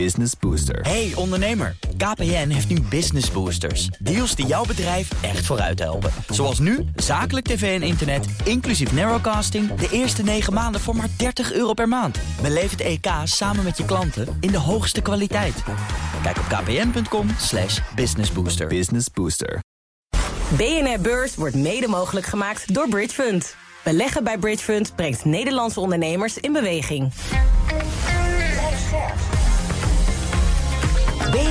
Business Booster. Hey ondernemer, KPN heeft nu Business Boosters. Deals die jouw bedrijf echt vooruit helpen. Zoals nu, zakelijk tv en internet, inclusief narrowcasting... de eerste 9 maanden voor maar 30 euro per maand. Beleef het EK samen met je klanten in de hoogste kwaliteit. Kijk op kpn.com slash businessbooster. Business Booster. BNR Beurs wordt mede mogelijk gemaakt door Bridge Fund. Beleggen bij Bridge Fund brengt Nederlandse ondernemers in beweging.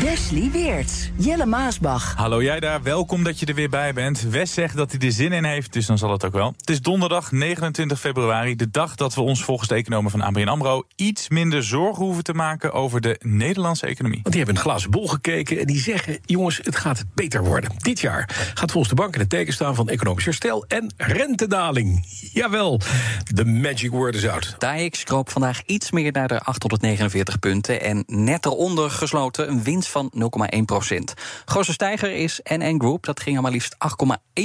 Wesley Weerts, Jelle Maasbach. Hallo jij daar, welkom dat je er weer bij bent. Wes zegt dat hij er zin in heeft, dus dan zal het ook wel. Het is donderdag 29 februari, de dag dat we ons volgens de economen van ABN AMRO... iets minder zorgen hoeven te maken over de Nederlandse economie. Want die hebben een glazen bol gekeken en die zeggen... jongens, het gaat beter worden. Dit jaar gaat volgens de bank in het teken staan van economisch herstel... en rentedaling. Jawel, de magic word is out. DAX kroop vandaag iets meer naar de 849 punten... en net eronder gesloten een winst van 0,1 procent. Grootste stijger is NN Group, dat ging er maar liefst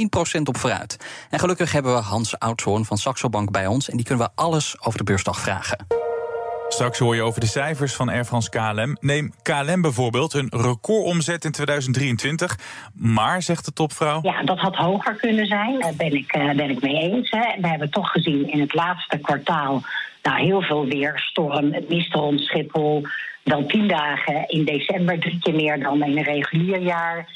8,1 procent op vooruit. En gelukkig hebben we Hans Oudshoorn van Saxo Bank bij ons... en die kunnen we alles over de beursdag vragen. Straks hoor je over de cijfers van Air France KLM. Neem KLM bijvoorbeeld, een recordomzet in 2023. Maar, zegt de topvrouw... Ja, dat had hoger kunnen zijn, daar ben ik, uh, ben ik mee eens. Hè. We hebben toch gezien in het laatste kwartaal... Nou, heel veel weerstorm, het miste rond Schiphol... dan tien dagen in december, drie keer meer dan in een regulier jaar...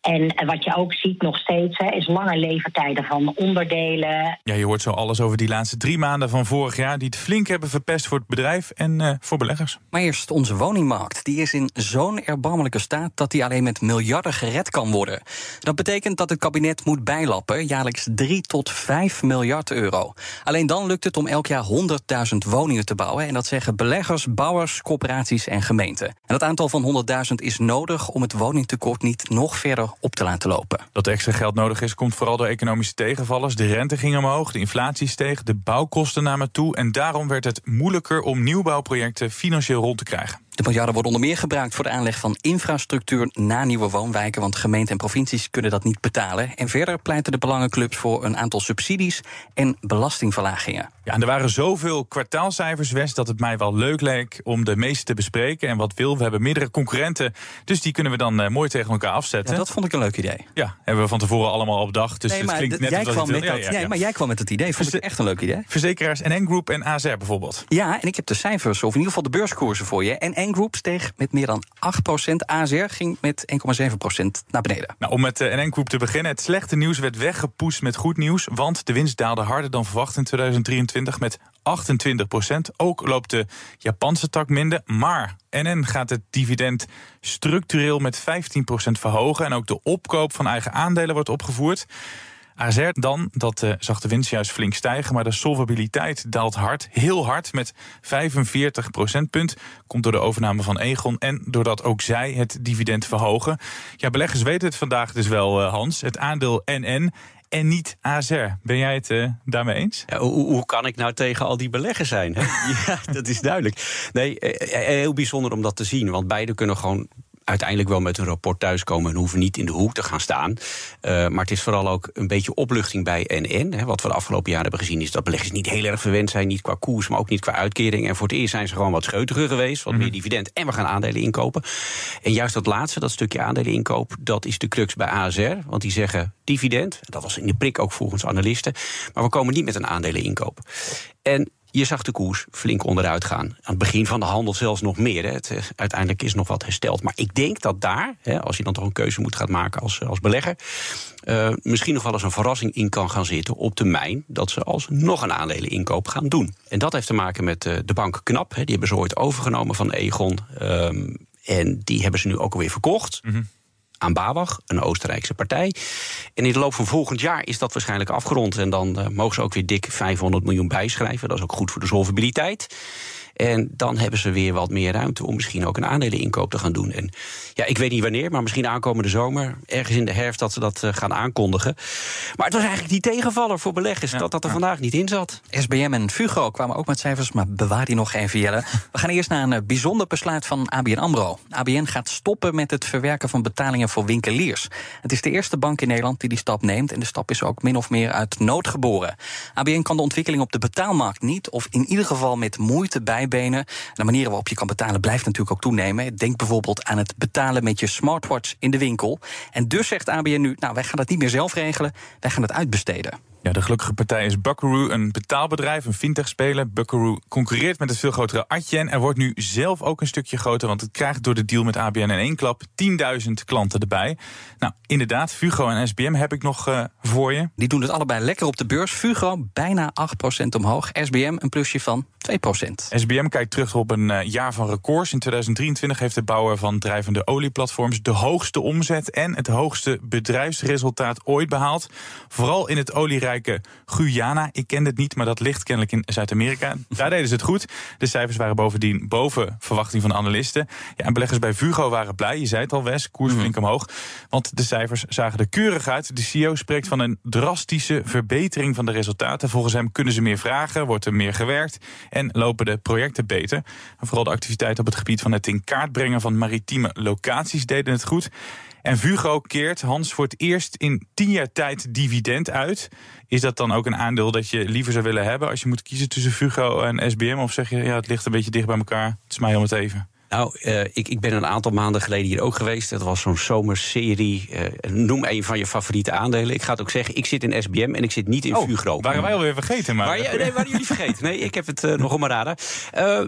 En wat je ook ziet nog steeds, hè, is lange leeftijden van onderdelen. Ja, je hoort zo alles over die laatste drie maanden van vorig jaar... die het flink hebben verpest voor het bedrijf en uh, voor beleggers. Maar eerst onze woningmarkt. Die is in zo'n erbarmelijke staat... dat die alleen met miljarden gered kan worden. Dat betekent dat het kabinet moet bijlappen... jaarlijks 3 tot 5 miljard euro. Alleen dan lukt het om elk jaar 100.000 woningen te bouwen. En dat zeggen beleggers, bouwers, corporaties en gemeenten. En dat aantal van 100.000 is nodig om het woningtekort niet nog verder op te laten lopen. Dat extra geld nodig is, komt vooral door economische tegenvallers. De rente ging omhoog, de inflatie steeg, de bouwkosten namen toe. En daarom werd het moeilijker om nieuwbouwprojecten financieel rond te krijgen. De miljarden worden onder meer gebruikt voor de aanleg van infrastructuur na nieuwe woonwijken, want gemeenten en provincies kunnen dat niet betalen. En verder pleiten de belangenclubs voor een aantal subsidies en belastingverlagingen. Ja, en er waren zoveel kwartaalcijfers, West, dat het mij wel leuk leek om de meeste te bespreken. En wat wil, we hebben meerdere concurrenten, dus die kunnen we dan uh, mooi tegen elkaar afzetten. Ja, dat vond ik een leuk idee. Ja, hebben we van tevoren allemaal op dag. Dus nee, het klinkt net jij als kwam met dat, ja, ja. Nee, maar jij kwam met het idee. Vond ik echt een leuk idee. Verzekeraars NN Group en ASR bijvoorbeeld. Ja, en ik heb de cijfers, of in ieder geval de beurskoersen voor je. NN Group steeg met meer dan 8%. ASR ging met 1,7% naar beneden. Nou, om met de NN Group te beginnen. Het slechte nieuws werd weggepoest met goed nieuws. Want de winst daalde harder dan verwacht in 2023 met 28% Ook loopt de Japanse tak minder. Maar NN gaat het dividend structureel met 15% verhogen. En ook de opkoop van eigen aandelen wordt opgevoerd. AZR dan, dat uh, zag de winst juist flink stijgen, maar de solvabiliteit daalt hard, heel hard, met 45 procentpunt. Komt door de overname van Egon en doordat ook zij het dividend verhogen. Ja, beleggers weten het vandaag dus wel, uh, Hans. Het aandeel NN en niet AZR. Ben jij het uh, daarmee eens? Hoe, hoe, kan ik nou tegen al die beleggers zijn? Hè? ja, dat is duidelijk. Nee, heel bijzonder om dat te zien, want beide kunnen gewoon uiteindelijk wel met een rapport thuiskomen en hoeven niet in de hoek te gaan staan. Uh, maar het is vooral ook een beetje opluchting bij NN. Hè. Wat we de afgelopen jaren hebben gezien is dat beleggers niet heel erg verwend zijn. Niet qua koers, maar ook niet qua uitkering. En voor het eerst zijn ze gewoon wat scheutiger geweest. Wat meer dividend. En we gaan aandelen inkopen. En juist dat laatste, dat stukje aandelen inkoop, dat is de crux bij ASR. Want die zeggen dividend. Dat was in de prik ook volgens analisten. Maar we komen niet met een aandelen inkoop. En je zag de koers flink onderuit gaan. Aan het begin van de handel zelfs nog meer. Hè. Het, uiteindelijk is nog wat hersteld. Maar ik denk dat daar, hè, als je dan toch een keuze moet gaan maken als, als belegger... Uh, misschien nog wel eens een verrassing in kan gaan zitten op termijn... dat ze alsnog een aandeleninkoop gaan doen. En dat heeft te maken met de bank KNAP. Hè. Die hebben ze ooit overgenomen van Egon. Um, en die hebben ze nu ook alweer verkocht. Mm aan Babach, een Oostenrijkse partij. En in de loop van volgend jaar is dat waarschijnlijk afgerond. En dan uh, mogen ze ook weer dik 500 miljoen bijschrijven. Dat is ook goed voor de solvabiliteit. En dan hebben ze weer wat meer ruimte om misschien ook een aandeleninkoop te gaan doen. En ja, ik weet niet wanneer, maar misschien aankomende zomer, ergens in de herfst, dat ze dat eh, gaan aankondigen. Maar het was eigenlijk die tegenvaller voor beleggers dat dat er vandaag niet in zat. SBM en Fugro kwamen ook met cijfers, maar bewaar die nog even, Jelle. We gaan eerst naar een eh, bijzonder besluit van ABN AMRO. ABN gaat stoppen met het verwerken van betalingen voor winkeliers. Het is de eerste bank in Nederland die die stap neemt... en de stap is ook min of meer uit nood geboren. ABN kan de ontwikkeling op de betaalmarkt niet... of in ieder geval met moeite bijbenen. De manieren waarop je kan betalen blijft natuurlijk ook toenemen. Denk bijvoorbeeld aan het betalen met je smartwatch in de winkel. En dus zegt ABN nu, nou, wij gaan dat niet meer zelf regelen... wij gaan het uitbesteden. Ja, de gelukkige partij is Buckaroo, een betaalbedrijf, een fintech-speler. Buckaroo concurreert met het veel grotere Adyen. Er wordt nu zelf ook een stukje groter, want het krijgt door de deal met ABN in één klap 10.000 klanten erbij. Nou, inderdaad, Fugo en SBM heb ik nog uh, voor je. Die doen het allebei lekker op de beurs. Fugo bijna 8% omhoog, SBM een plusje van 2%. SBM kijkt terug op een uh, jaar van records. In 2023 heeft de bouwer van drijvende olieplatforms de hoogste omzet en het hoogste bedrijfsresultaat ooit behaald. Vooral in het Guyana. Ik ken het niet, maar dat ligt kennelijk in Zuid-Amerika. Daar deden ze het goed. De cijfers waren bovendien boven verwachting van analisten. Ja, en beleggers bij Vugo waren blij. Je zei het al, Wes, koers flink omhoog. Want de cijfers zagen er keurig uit. De CEO spreekt van een drastische verbetering van de resultaten. Volgens hem kunnen ze meer vragen, wordt er meer gewerkt en lopen de projecten beter. En vooral de activiteiten op het gebied van het in kaart brengen van maritieme locaties deden het goed. En Vugo keert Hans voor het eerst in tien jaar tijd dividend uit. Is dat dan ook een aandeel dat je liever zou willen hebben als je moet kiezen tussen Vugo en SBM? Of zeg je, ja, het ligt een beetje dicht bij elkaar, het is mij om het even? Nou, uh, ik, ik ben een aantal maanden geleden hier ook geweest. Dat was zo'n zomerserie. Uh, noem een van je favoriete aandelen. Ik ga het ook zeggen, ik zit in SBM en ik zit niet in oh, Fugro. Waren wij alweer vergeten? Maar... Waar, nee, waren jullie vergeten? Nee, ik heb het uh, nog mijn radar.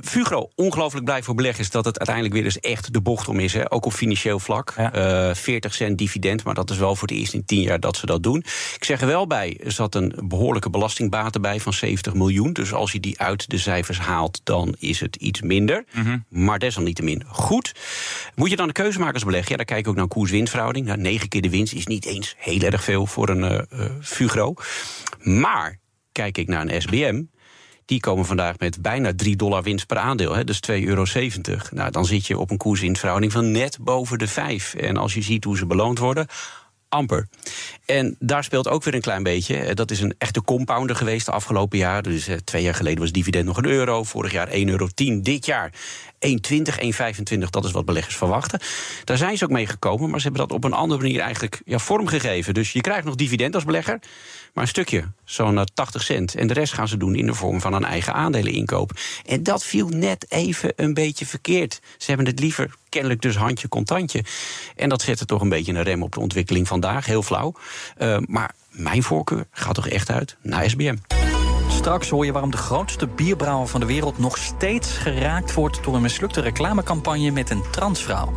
Fugro, ongelooflijk blij voor beleggers dat het uiteindelijk weer eens echt de bocht om is. Hè. Ook op financieel vlak. Ja. 40 cent dividend, maar dat is wel voor het eerst in 10 jaar dat ze dat doen. Ik zeg er wel bij, er zat een behoorlijke belastingbaten bij van 70 miljoen. Dus als je die uit de cijfers haalt, dan is het iets minder. Mm -hmm. Maar desalniettemin goed. Moet je dan de keuze maken als belegger? Ja, dan kijk ik ook naar koers-winstverhouding. Nou, negen keer de winst is niet eens heel erg veel voor een uh, Fugro. Maar kijk ik naar een SBM, die komen vandaag met bijna 3 dollar winst per aandeel. Hè, dus 2,70 euro. Nou, dan zit je op een koers-winstverhouding van net boven de 5. En als je ziet hoe ze beloond worden, amper. En daar speelt ook weer een klein beetje. Dat is een echte compounder geweest de afgelopen jaar. Dus eh, twee jaar geleden was dividend nog een euro. Vorig jaar 1,10 euro. Dit jaar 1,20, 1,25, dat is wat beleggers verwachten. Daar zijn ze ook mee gekomen, maar ze hebben dat op een andere manier eigenlijk ja, vormgegeven. Dus je krijgt nog dividend als belegger, maar een stukje, zo'n 80 eh, cent. En de rest gaan ze doen in de vorm van een eigen aandeleninkoop. En dat viel net even een beetje verkeerd. Ze hebben het liever kennelijk dus handje contantje. En dat zette toch een beetje een rem op de ontwikkeling vandaag, heel flauw. Uh, maar mijn voorkeur gaat toch echt uit naar SBM. Straks hoor je waarom de grootste bierbrouwer van de wereld nog steeds geraakt wordt door een mislukte reclamecampagne met een transvrouw.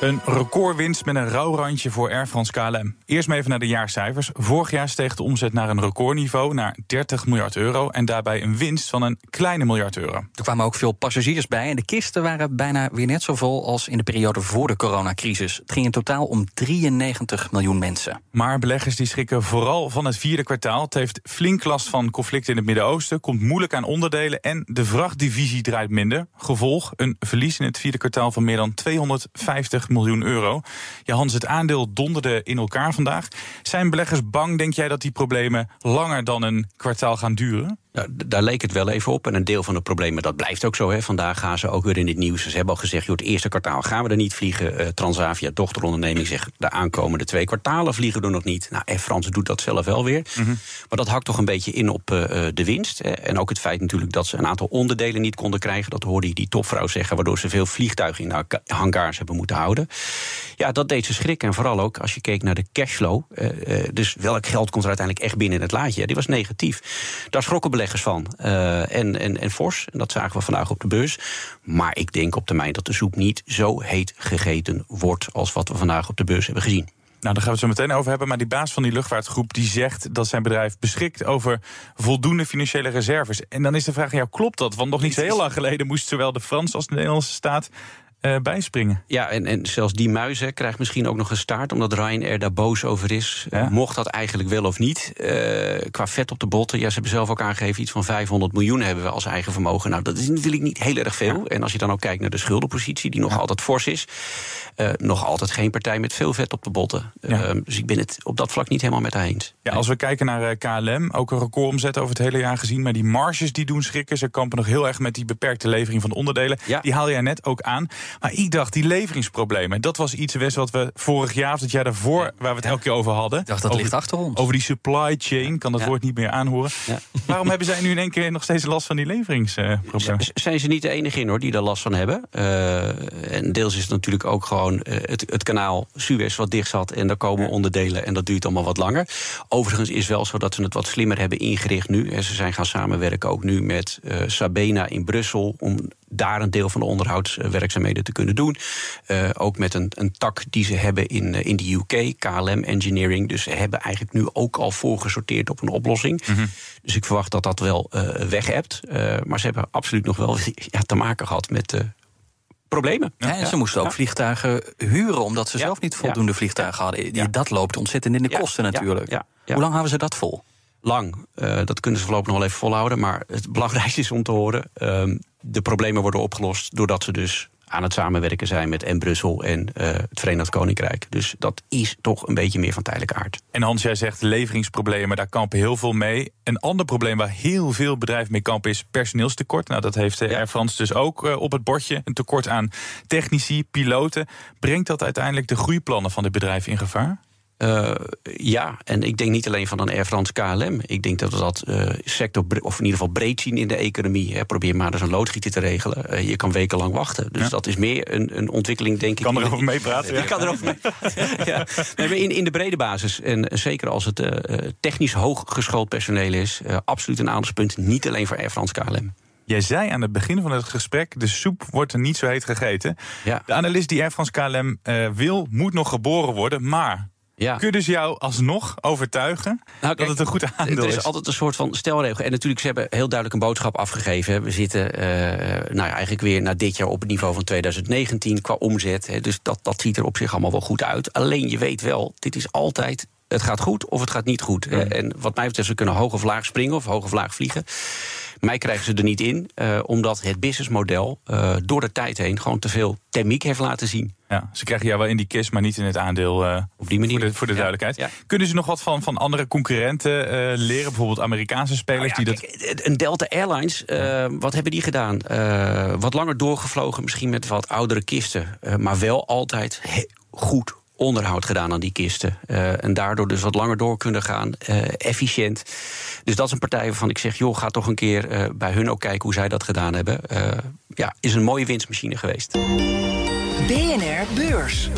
Een recordwinst met een rouwrandje voor Air France KLM. Eerst maar even naar de jaarcijfers. Vorig jaar steeg de omzet naar een recordniveau, naar 30 miljard euro. En daarbij een winst van een kleine miljard euro. Er kwamen ook veel passagiers bij. En de kisten waren bijna weer net zo vol als in de periode voor de coronacrisis. Het ging in totaal om 93 miljoen mensen. Maar beleggers die schrikken vooral van het vierde kwartaal. Het heeft flink last van conflicten in het Midden-Oosten. Komt moeilijk aan onderdelen. En de vrachtdivisie draait minder. Gevolg een verlies in het vierde kwartaal van meer dan 250 miljoen euro. Ja, Hans, het aandeel donderde in elkaar vandaag. Zijn beleggers bang, denk jij, dat die problemen langer dan een kwartaal gaan duren? Ja, daar leek het wel even op. En een deel van de problemen, dat blijft ook zo. Hè. Vandaag gaan ze ook weer in het nieuws. Ze hebben al gezegd, joh, het eerste kwartaal gaan we er niet vliegen. Uh, Transavia, dochteronderneming, zegt de aankomende twee kwartalen vliegen we er nog niet. Nou, en Frans doet dat zelf wel weer. Mhm. Maar dat hakt toch een beetje in op uh, de winst. Hè. En ook het feit natuurlijk dat ze een aantal onderdelen niet konden krijgen. Dat hoorde je die topvrouw zeggen, waardoor ze veel vliegtuigen in de hangars hebben moeten houden. Ja, dat deed ze schrikken. En vooral ook als je keek naar de cashflow. Uh, dus welk geld komt er uiteindelijk echt binnen in het laadje? Die was negatief. Daar schrokken van. Uh, en, en, en fors. En dat zagen we vandaag op de beurs. Maar ik denk op termijn dat de soep niet zo heet gegeten wordt als wat we vandaag op de beurs hebben gezien. Nou, daar gaan we het zo meteen over hebben. Maar die baas van die luchtvaartgroep die zegt dat zijn bedrijf beschikt over voldoende financiële reserves. En dan is de vraag: klopt dat? Want nog niet zo heel lang geleden moest zowel de Franse als de Nederlandse staat eh, bijspringen. Ja, en, en zelfs die muizen krijgt misschien ook nog een staart... omdat Ryanair daar boos over is. Ja. Mocht dat eigenlijk wel of niet? Eh, qua vet op de botten, ja, ze hebben zelf ook aangegeven... iets van 500 miljoen hebben we als eigen vermogen. Nou, dat is natuurlijk niet heel erg veel. En als je dan ook kijkt naar de schuldenpositie... die nog altijd fors is... eh, nog altijd geen partij met veel vet op de botten. Ja. Eh, dus ik ben het op dat vlak niet helemaal met haar eens. Ja, als we kijken naar eh, KLM, ook een recordomzet over het hele jaar gezien. Maar die marges die doen schrikken. Ze kampen nog heel erg met die beperkte levering van onderdelen. Ja. Die haal jij net ook aan. Maar ik dacht, die leveringsproblemen. Dat was iets Wes, wat we vorig jaar of het jaar daarvoor... waar we het elke keer over hadden. Ik dacht, dat over, ligt achter ons. Over die supply chain. Kan dat Ja. woord niet meer aanhoren. Ja. Waarom hebben zij nu in één keer nog steeds last van die leveringsproblemen? Z- Zijn ze niet de enige in hoor die daar last van hebben? Eh, en deels is het natuurlijk ook gewoon eh, het, het kanaal Suez wat dicht zat. En daar komen onderdelen en dat duurt allemaal wat langer. Overigens is wel zo dat ze het wat slimmer hebben ingericht nu. En ze zijn gaan samenwerken ook nu met eh, Sabena in Brussel. Om daar een deel van de onderhoudswerkzaamheden te kunnen doen. Eh, ook met een, een tak die ze hebben in, eh, in de UK, KLM Engineering. Dus ze hebben eigenlijk nu ook al voorgesorteerd op een oplossing. Dus ik verwacht dat dat wel weg hebt. Eh, maar ze hebben absoluut nog wel ja, te maken gehad met problemen. Ja, en Ja. ze moesten ook vliegtuigen huren, omdat ze zelf niet voldoende vliegtuigen hadden. Dat loopt ontzettend in de kosten natuurlijk. Hoe lang houden ze dat vol? Lang. Eh, dat kunnen ze voorlopig nog wel even volhouden. Maar het belangrijkste is om te horen... ehm, de problemen worden opgelost doordat ze dus aan het samenwerken zijn... met en Brussel en eh, het Verenigd Koninkrijk. Dus dat is toch een beetje meer van tijdelijke aard. En Hans, jij zegt leveringsproblemen, daar kampen heel veel mee. Een ander probleem waar heel veel bedrijven mee kampen is personeelstekort. Nou, dat heeft eh, Air France dus ook op het bordje. Een tekort aan technici, piloten. Brengt dat uiteindelijk de groeiplannen van dit bedrijf in gevaar? Eh, ja, en ik denk niet alleen van een Air France KLM. Ik denk dat we dat eh, sector, of in ieder geval breed zien in de economie. Hè. Probeer maar eens een loodgieter te regelen. Eh, je kan wekenlang wachten. Dus Ja. dat is meer een, een ontwikkeling, denk ik. Kan erover meepraten. Ik kan erover mee. ja. Nee, in, in de brede basis. En zeker als het technisch hooggeschoold personeel is. absoluut een aandachtspunt. Niet alleen voor Air France KLM. Jij zei aan het begin van het gesprek... de soep wordt er niet zo heet gegeten. Ja. De analist die Air France KLM wil, moet nog geboren worden. Maar Ja. kun je dus jou alsnog overtuigen... Nou, dat het een goed aandeel Er is is? altijd een soort van stelregel. En natuurlijk, ze hebben heel duidelijk een boodschap afgegeven. We zitten eh, nou ja, eigenlijk weer na dit jaar op het niveau van 2019 qua omzet. Hè. Dus dat, dat ziet er op zich allemaal wel goed uit. Alleen je weet wel, dit is altijd. Het gaat goed of het gaat niet goed. En wat mij betreft, ze kunnen hoog of laag springen of hoog of laag vliegen. Mij krijgen ze er niet in, eh, omdat het businessmodel eh, door de tijd heen gewoon te veel thermiek heeft laten zien. Ja, ze krijgen jou wel in die kist, maar niet in het aandeel. eh, Op die manier. Voor de, voor de Ja, duidelijkheid. ja. Kunnen ze nog wat van, van andere concurrenten leren? Bijvoorbeeld Amerikaanse spelers Nou die dat. een Delta Airlines, wat hebben die gedaan? Wat langer doorgevlogen, misschien met wat oudere kisten. maar wel altijd goed onderhoud gedaan aan die kisten. Eh, en daardoor dus wat langer door kunnen gaan, eh, efficiënt. Dus dat is een partij waarvan ik zeg... joh, ga toch een keer eh, bij hun ook kijken hoe zij dat gedaan hebben. Ja, is een mooie winstmachine geweest. BNR Beurs.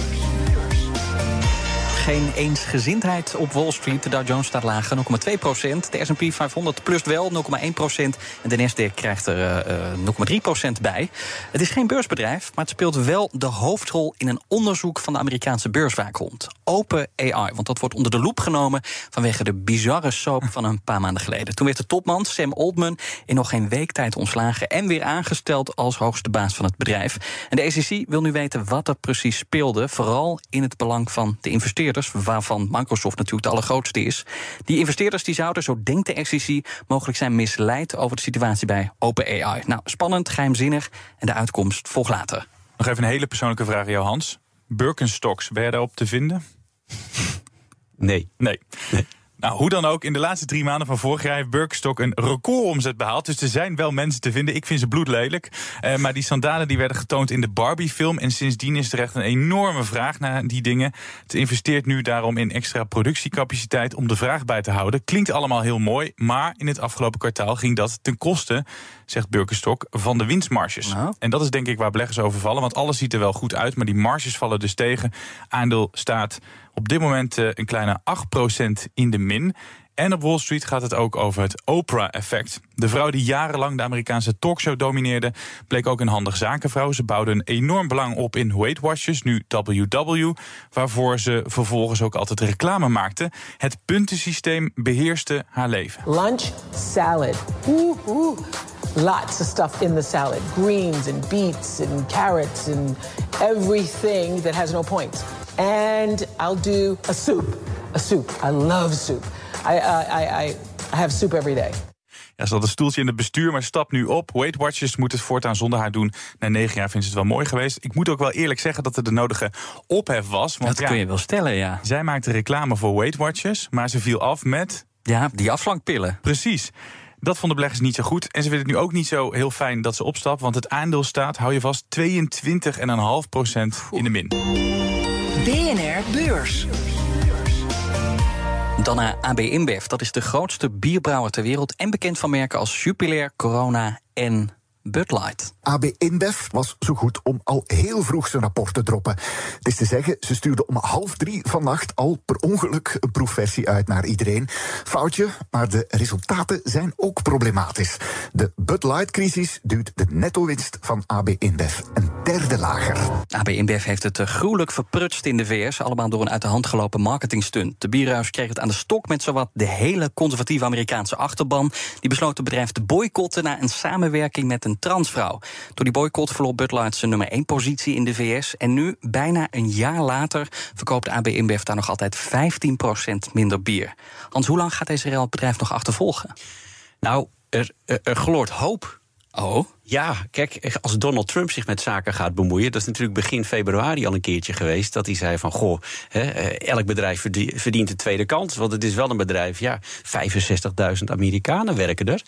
Geen eensgezindheid op Wall Street. De Dow Jones staat lager, 0,2 procent. De S&P 500 plust wel, 0,1 procent. En de Nasdaq krijgt er eh, eh, 0,3 procent bij. Het is geen beursbedrijf, maar het speelt wel de hoofdrol... in een onderzoek van de Amerikaanse beurswaakhond. Open AI, want dat wordt onder de loep genomen... vanwege de bizarre soap van een paar maanden geleden. Toen werd de topman Sam Altman in nog geen week tijd ontslagen... en weer aangesteld als hoogste baas van het bedrijf. En de SEC wil nu weten wat er precies speelde... vooral in het belang van de investeerders waarvan Microsoft natuurlijk de allergrootste is. Die investeerders die zouden, zo denkt de SEC, mogelijk zijn misleid over de situatie bij OpenAI. Nou, spannend, geheimzinnig en de uitkomst volgt later. Nog even een hele persoonlijke vraag aan jou, Hans. Birkenstocks, ben je daarop te vinden? Nee. Nee. Nou, hoe dan ook, in de laatste drie maanden van vorig jaar heeft Birkenstock een recordomzet behaald. Dus er zijn wel mensen te vinden. Ik vind ze bloedlelijk. Eh, maar die sandalen die werden getoond in de Barbie-film. En sindsdien is er echt een enorme vraag naar die dingen. Het investeert nu daarom in extra productiecapaciteit om de vraag bij te houden. Klinkt allemaal heel mooi, maar in het afgelopen kwartaal ging dat ten koste, zegt Birkenstock, van de winstmarges. Nou. En dat is denk ik waar beleggers over vallen. Want alles ziet er wel goed uit, maar die marges vallen dus tegen. Aandeel staat op dit moment eh, een kleine 8% in de min. En op Wall Street gaat het ook over het Oprah-effect. De vrouw die jarenlang de Amerikaanse talkshow domineerde... bleek ook een handige zakenvrouw. Ze bouwde een enorm belang op in Weight Watchers, nu WW... waarvoor ze vervolgens ook altijd reclame maakte. Het puntensysteem beheerste haar leven. Lunch salad. Ooh, ooh. lots of stuff in the salad greens and beets and carrots and everything that has no point. And I'll do a soup. A soup. I love soup. I, I, I, I have soup every day. Ja, ze had een stoeltje in het bestuur, maar stap nu op. Weight Watchers moet het voortaan zonder haar doen. Na negen jaar vindt ze het wel mooi geweest. Ik moet ook wel eerlijk zeggen dat er de nodige ophef was. Want dat ja, kun je wel stellen, ja. Zij maakte reclame voor Weight Watchers, maar ze viel af met... Ja, die afslankpillen. Precies. Dat vonden beleggers niet zo goed. En ze vinden het nu ook niet zo heel fijn dat ze opstapt. Want het aandeel staat, hou je vast, 22,5% in de min. BNR Beurs. Dan naar AB InBev. Dat is de grootste bierbrouwer ter wereld... en bekend van merken als Jupiler, Corona en Bud Light. AB InBev was zo goed om al heel vroeg zijn rapport te droppen. Het is te zeggen, ze stuurde om half drie vannacht al per ongeluk een proefversie uit naar iedereen. Foutje, maar de resultaten zijn ook problematisch. De Bud Light-crisis duwt de netto-winst van AB InBev een derde lager. AB InBev heeft het eh, gruwelijk verprutst in de VS... allemaal door een uit de hand gelopen marketingstunt. De bierhuis kreeg het aan de stok met zowat de hele conservatieve Amerikaanse achterban. Die besloot het bedrijf te boycotten... na een samenwerking met een transvrouw. Door die boycott verloor Bud Light zijn nummer 1 positie in de VS. En nu, bijna een jaar later, verkoopt AB InBev daar nog altijd 15% minder bier. Hans, hoe lang gaat deze rel het bedrijf nog achtervolgen? Nou, er, er, er gloort hoop. Oh? Ja, kijk, als Donald Trump zich met zaken gaat bemoeien... dat is natuurlijk begin februari al een keertje geweest... dat hij zei van, goh, hè, eh, elk bedrijf verdient een tweede kans... want het is wel een bedrijf, ja, 65.000 Amerikanen werken er...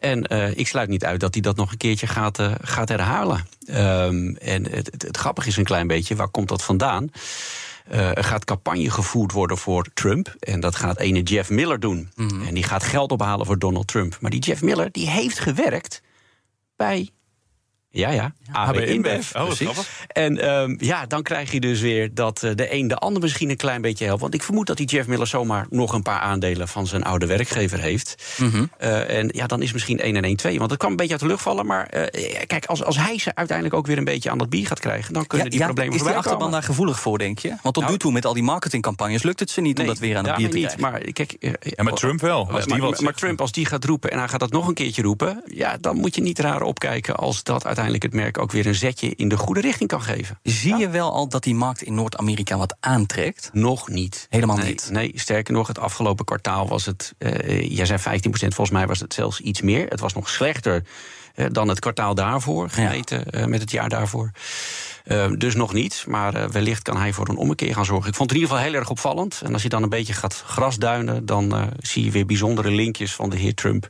En uh, ik sluit niet uit dat hij dat nog een keertje gaat, uh, gaat herhalen. Um, en het, het, het, grappige is een klein beetje, waar komt dat vandaan? Uh, er gaat campagne gevoerd worden voor Trump. En dat gaat ene Jeff Miller doen. Mm. En die gaat geld ophalen voor Donald Trump. Maar die Jeff Miller die heeft gewerkt bij ja, ja. AB InBev. Oh, grappig. En um, ja, dan krijg je dus weer dat uh, de een de ander misschien een klein beetje helpt. Want ik vermoed dat die Jeff Miller zomaar nog een paar aandelen van zijn oude werkgever heeft. Mm -hmm. uh, en ja, dan is misschien 1 en 1 2. Want het kwam een beetje uit de lucht vallen. Maar uh, kijk, als, als hij ze uiteindelijk ook weer een beetje aan dat bier gaat krijgen, dan kunnen ja, die ja, problemen Is die voorbij achterban komen. daar gevoelig voor, denk je? Want tot Nou, nu toe met al die marketingcampagnes lukt het ze niet Nee, om dat weer aan het bier te niet. krijgen. Maar kijk, eh, Ja, maar Trump wel. Als die maar, wat maar zegt. Trump, als die gaat roepen en hij gaat dat nog een keertje roepen, ja, dan moet je niet raar opkijken als dat uiteindelijk het merk ook weer een zetje in de goede richting kan geven. Zie je wel al dat die markt in Noord-Amerika wat aantrekt? Nog niet. Helemaal nee, niet. Nee, sterker nog, het afgelopen kwartaal was het, uh, jij zei 15% volgens mij was het zelfs iets meer. Het was nog slechter uh, dan het kwartaal daarvoor, gemeten ja. uh, met het jaar daarvoor. Uh, dus nog niet, maar uh, wellicht kan hij voor een ommekeer gaan zorgen. Ik vond het in ieder geval heel erg opvallend. En als je dan een beetje gaat grasduinen, dan uh, zie je weer bijzondere linkjes van de heer Trump.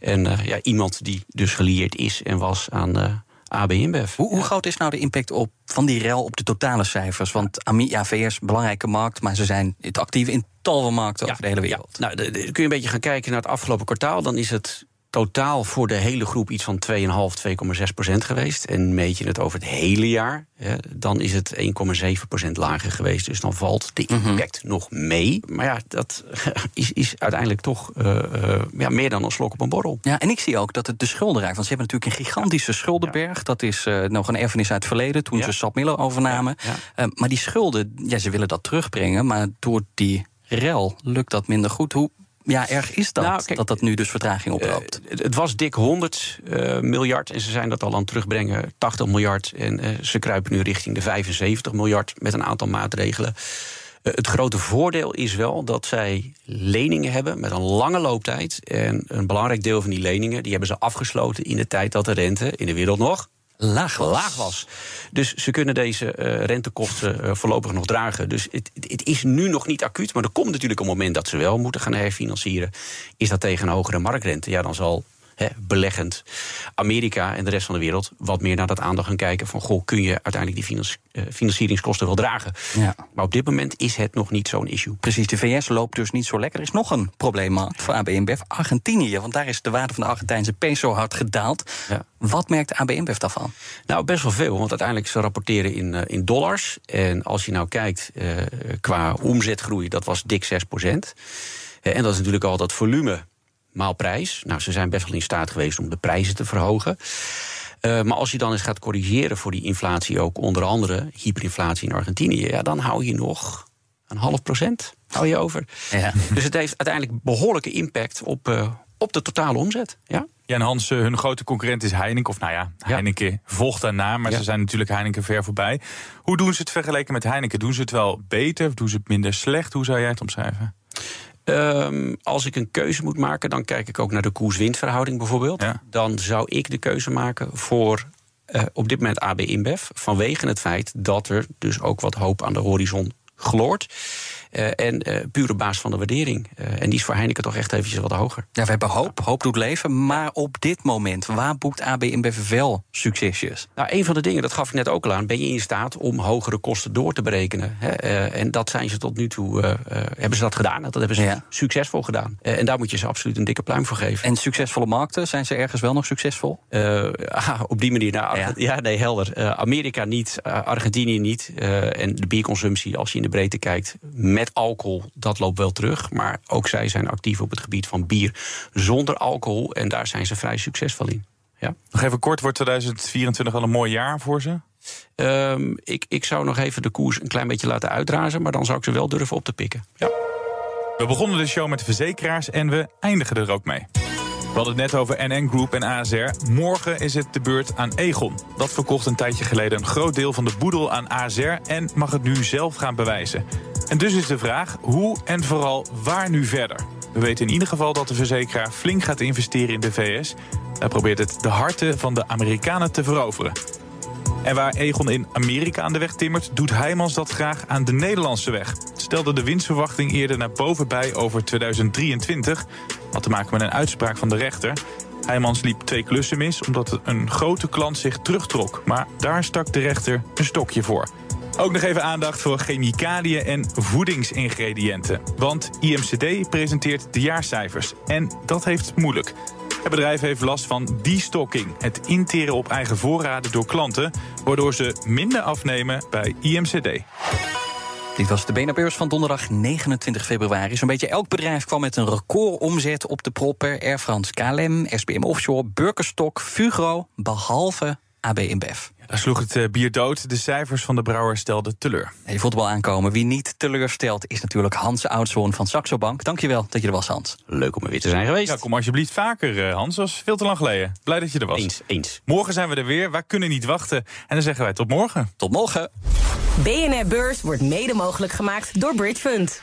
En ja, iemand die dus gelieerd is en was aan. AB InBev. Hoe, hoe, groot is nou de impact op, van die rel op de totale cijfers? Want ja, VS, belangrijke markt, maar ze zijn actief in tal van markten ja, over de hele wereld. Ja. Nou, de, de, kun je een beetje gaan kijken naar het afgelopen kwartaal. Dan is het totaal voor de hele groep iets van 2,5, 2,6 procent geweest. En meet je het over het hele jaar, ja, dan is het 1,7 procent lager geweest. Dus dan valt de impact mm -hmm. nog mee. Maar ja, dat is, is uiteindelijk toch uh, uh, ja, meer dan een slok op een borrel. Ja, en ik zie ook dat het de schuldenrijk, want ze hebben natuurlijk een gigantische schuldenberg. Ja. Dat is uh, nog een erfenis uit het verleden, toen ja. ze Sap Miller overnamen. Ja, maar die schulden, ja, ze willen dat terugbrengen. Maar door die rel lukt dat minder goed. Hoe ja, erg is dat, nou, kijk, dat dat nu dus vertraging oploopt? Uh, het was dik 100 uh, miljard en ze zijn dat al aan het terugbrengen, 80 miljard. En uh, ze kruipen nu richting de 75 miljard met een aantal maatregelen. het grote voordeel is wel dat zij leningen hebben met een lange looptijd. En een belangrijk deel van die leningen die hebben ze afgesloten in de tijd dat de rente in de wereld nog laag was. Laag was. Dus ze kunnen deze uh, rentekosten uh, voorlopig nog dragen. Dus het, het, is nu nog niet acuut. Maar er komt natuurlijk een moment dat ze wel moeten gaan herfinancieren. Is dat tegen een hogere marktrente? Ja, dan zal beleggend Amerika en de rest van de wereld wat meer naar dat aandacht gaan kijken. Van goh, kun je uiteindelijk die uh, financieringskosten wel dragen? Ja. Maar op dit moment is het nog niet zo'n issue. Precies, de VS loopt dus niet zo lekker. Er is nog een probleemmarkt voor AB InBev, Argentinië. Want daar is de waarde van de Argentijnse peso hard gedaald. Ja. Wat merkt AB InBev daarvan? Nou, best wel veel. Want uiteindelijk ze rapporteren in, uh, in dollars. En als je nou kijkt uh, qua omzetgroei, dat was dik 6 procent. en dat is natuurlijk al dat volume maal prijs. Nou, ze zijn best wel in staat geweest om de prijzen te verhogen. Uh, maar als je dan eens gaat corrigeren voor die inflatie, ook onder andere hyperinflatie in Argentinië, ja, dan hou je nog een half procent hou je over. Ja. Dus het heeft uiteindelijk behoorlijke impact op, uh, op de totale omzet. Ja? Ja, en Hans, eh, hun grote concurrent is Heineken. Of nou ja, Heineken volgt daarna, maar ze zijn natuurlijk Heineken ver voorbij. Hoe doen ze het vergeleken met Heineken? Doen ze het wel beter of doen ze het minder slecht? Hoe zou jij het omschrijven? Um, als ik een keuze moet maken, dan kijk ik ook naar de koers-windverhouding bijvoorbeeld. Dan zou ik de keuze maken voor uh, op dit moment AB InBev. Vanwege het feit dat er dus ook wat hoop aan de horizon gloort. Uh, en uh, puur op basis van de waardering. Uh, en die is voor Heineken toch echt eventjes wat hoger. Ja, we hebben hoop. Hoop doet leven. Maar op dit moment, waar boekt AB InBev wel succesjes? Nou, een van de dingen, dat gaf ik net ook al aan... ben je in staat om hogere kosten door te berekenen. Hè? en dat zijn ze tot nu toe... hebben ze dat gedaan. Dat hebben ze ja. succesvol gedaan. en daar moet je ze absoluut een dikke pluim voor geven. En succesvolle markten, zijn ze ergens wel nog succesvol? ah, op die manier, nou, ja. ja nee, helder. Amerika niet, Argentinië niet. en de bierconsumptie, als je in de breedte kijkt... met alcohol, dat loopt wel terug. Maar ook zij zijn actief op het gebied van bier zonder alcohol. En daar zijn ze vrij succesvol in. Ja. Nog even kort, wordt 2024 wel een mooi jaar voor ze? Um, ik, ik zou nog even de koers een klein beetje laten uitrazen. Maar dan zou ik ze wel durven op te pikken. Ja. We begonnen de show met de verzekeraars en we eindigen er ook mee. We hadden het net over NN Group en ASR. Morgen is het de beurt aan Egon. Dat verkocht een tijdje geleden een groot deel van de boedel aan ASR... en mag het nu zelf gaan bewijzen. En dus is de vraag hoe en vooral waar nu verder. We weten in ieder geval dat de verzekeraar flink gaat investeren in de VS. Hij probeert het de harten van de Amerikanen te veroveren. En waar Egon in Amerika aan de weg timmert, doet Heijmans dat graag aan de Nederlandse weg. Stelde de winstverwachting eerder naar boven bij over 2023. Had te maken met een uitspraak van de rechter. Heijmans liep twee klussen mis omdat een grote klant zich terugtrok. Maar daar stak de rechter een stokje voor. Ook nog even aandacht voor chemicaliën en voedingsingrediënten. Want IMCD presenteert de jaarcijfers. En dat heeft moeilijk. Het bedrijf heeft last van destocking, het interen op eigen voorraden door klanten, waardoor ze minder afnemen bij IMCD. Dit was de BNR-beurs van donderdag 29 februari. Zo'n beetje elk bedrijf kwam met een recordomzet op de proppen. Air France, KLM, SBM Offshore, Burkerstock, Fugro, behalve AB InBev. Daar sloeg het eh, bier dood. De cijfers van de brouwer stelden teleur. je voelt wel aankomen. Wie niet teleurstelt is natuurlijk Hans Oudszoon van Saxo Bank. Dankjewel dat je er was, Hans. Leuk om er weer te zijn geweest. Ja, kom alsjeblieft vaker, eh, Hans. Dat was veel te lang geleden. Blij dat je er was. Eens, eens. Morgen zijn we er weer. Wij kunnen niet wachten. En dan zeggen wij tot morgen. Tot morgen. BNR Beurs wordt mede mogelijk gemaakt door Bridge Fund.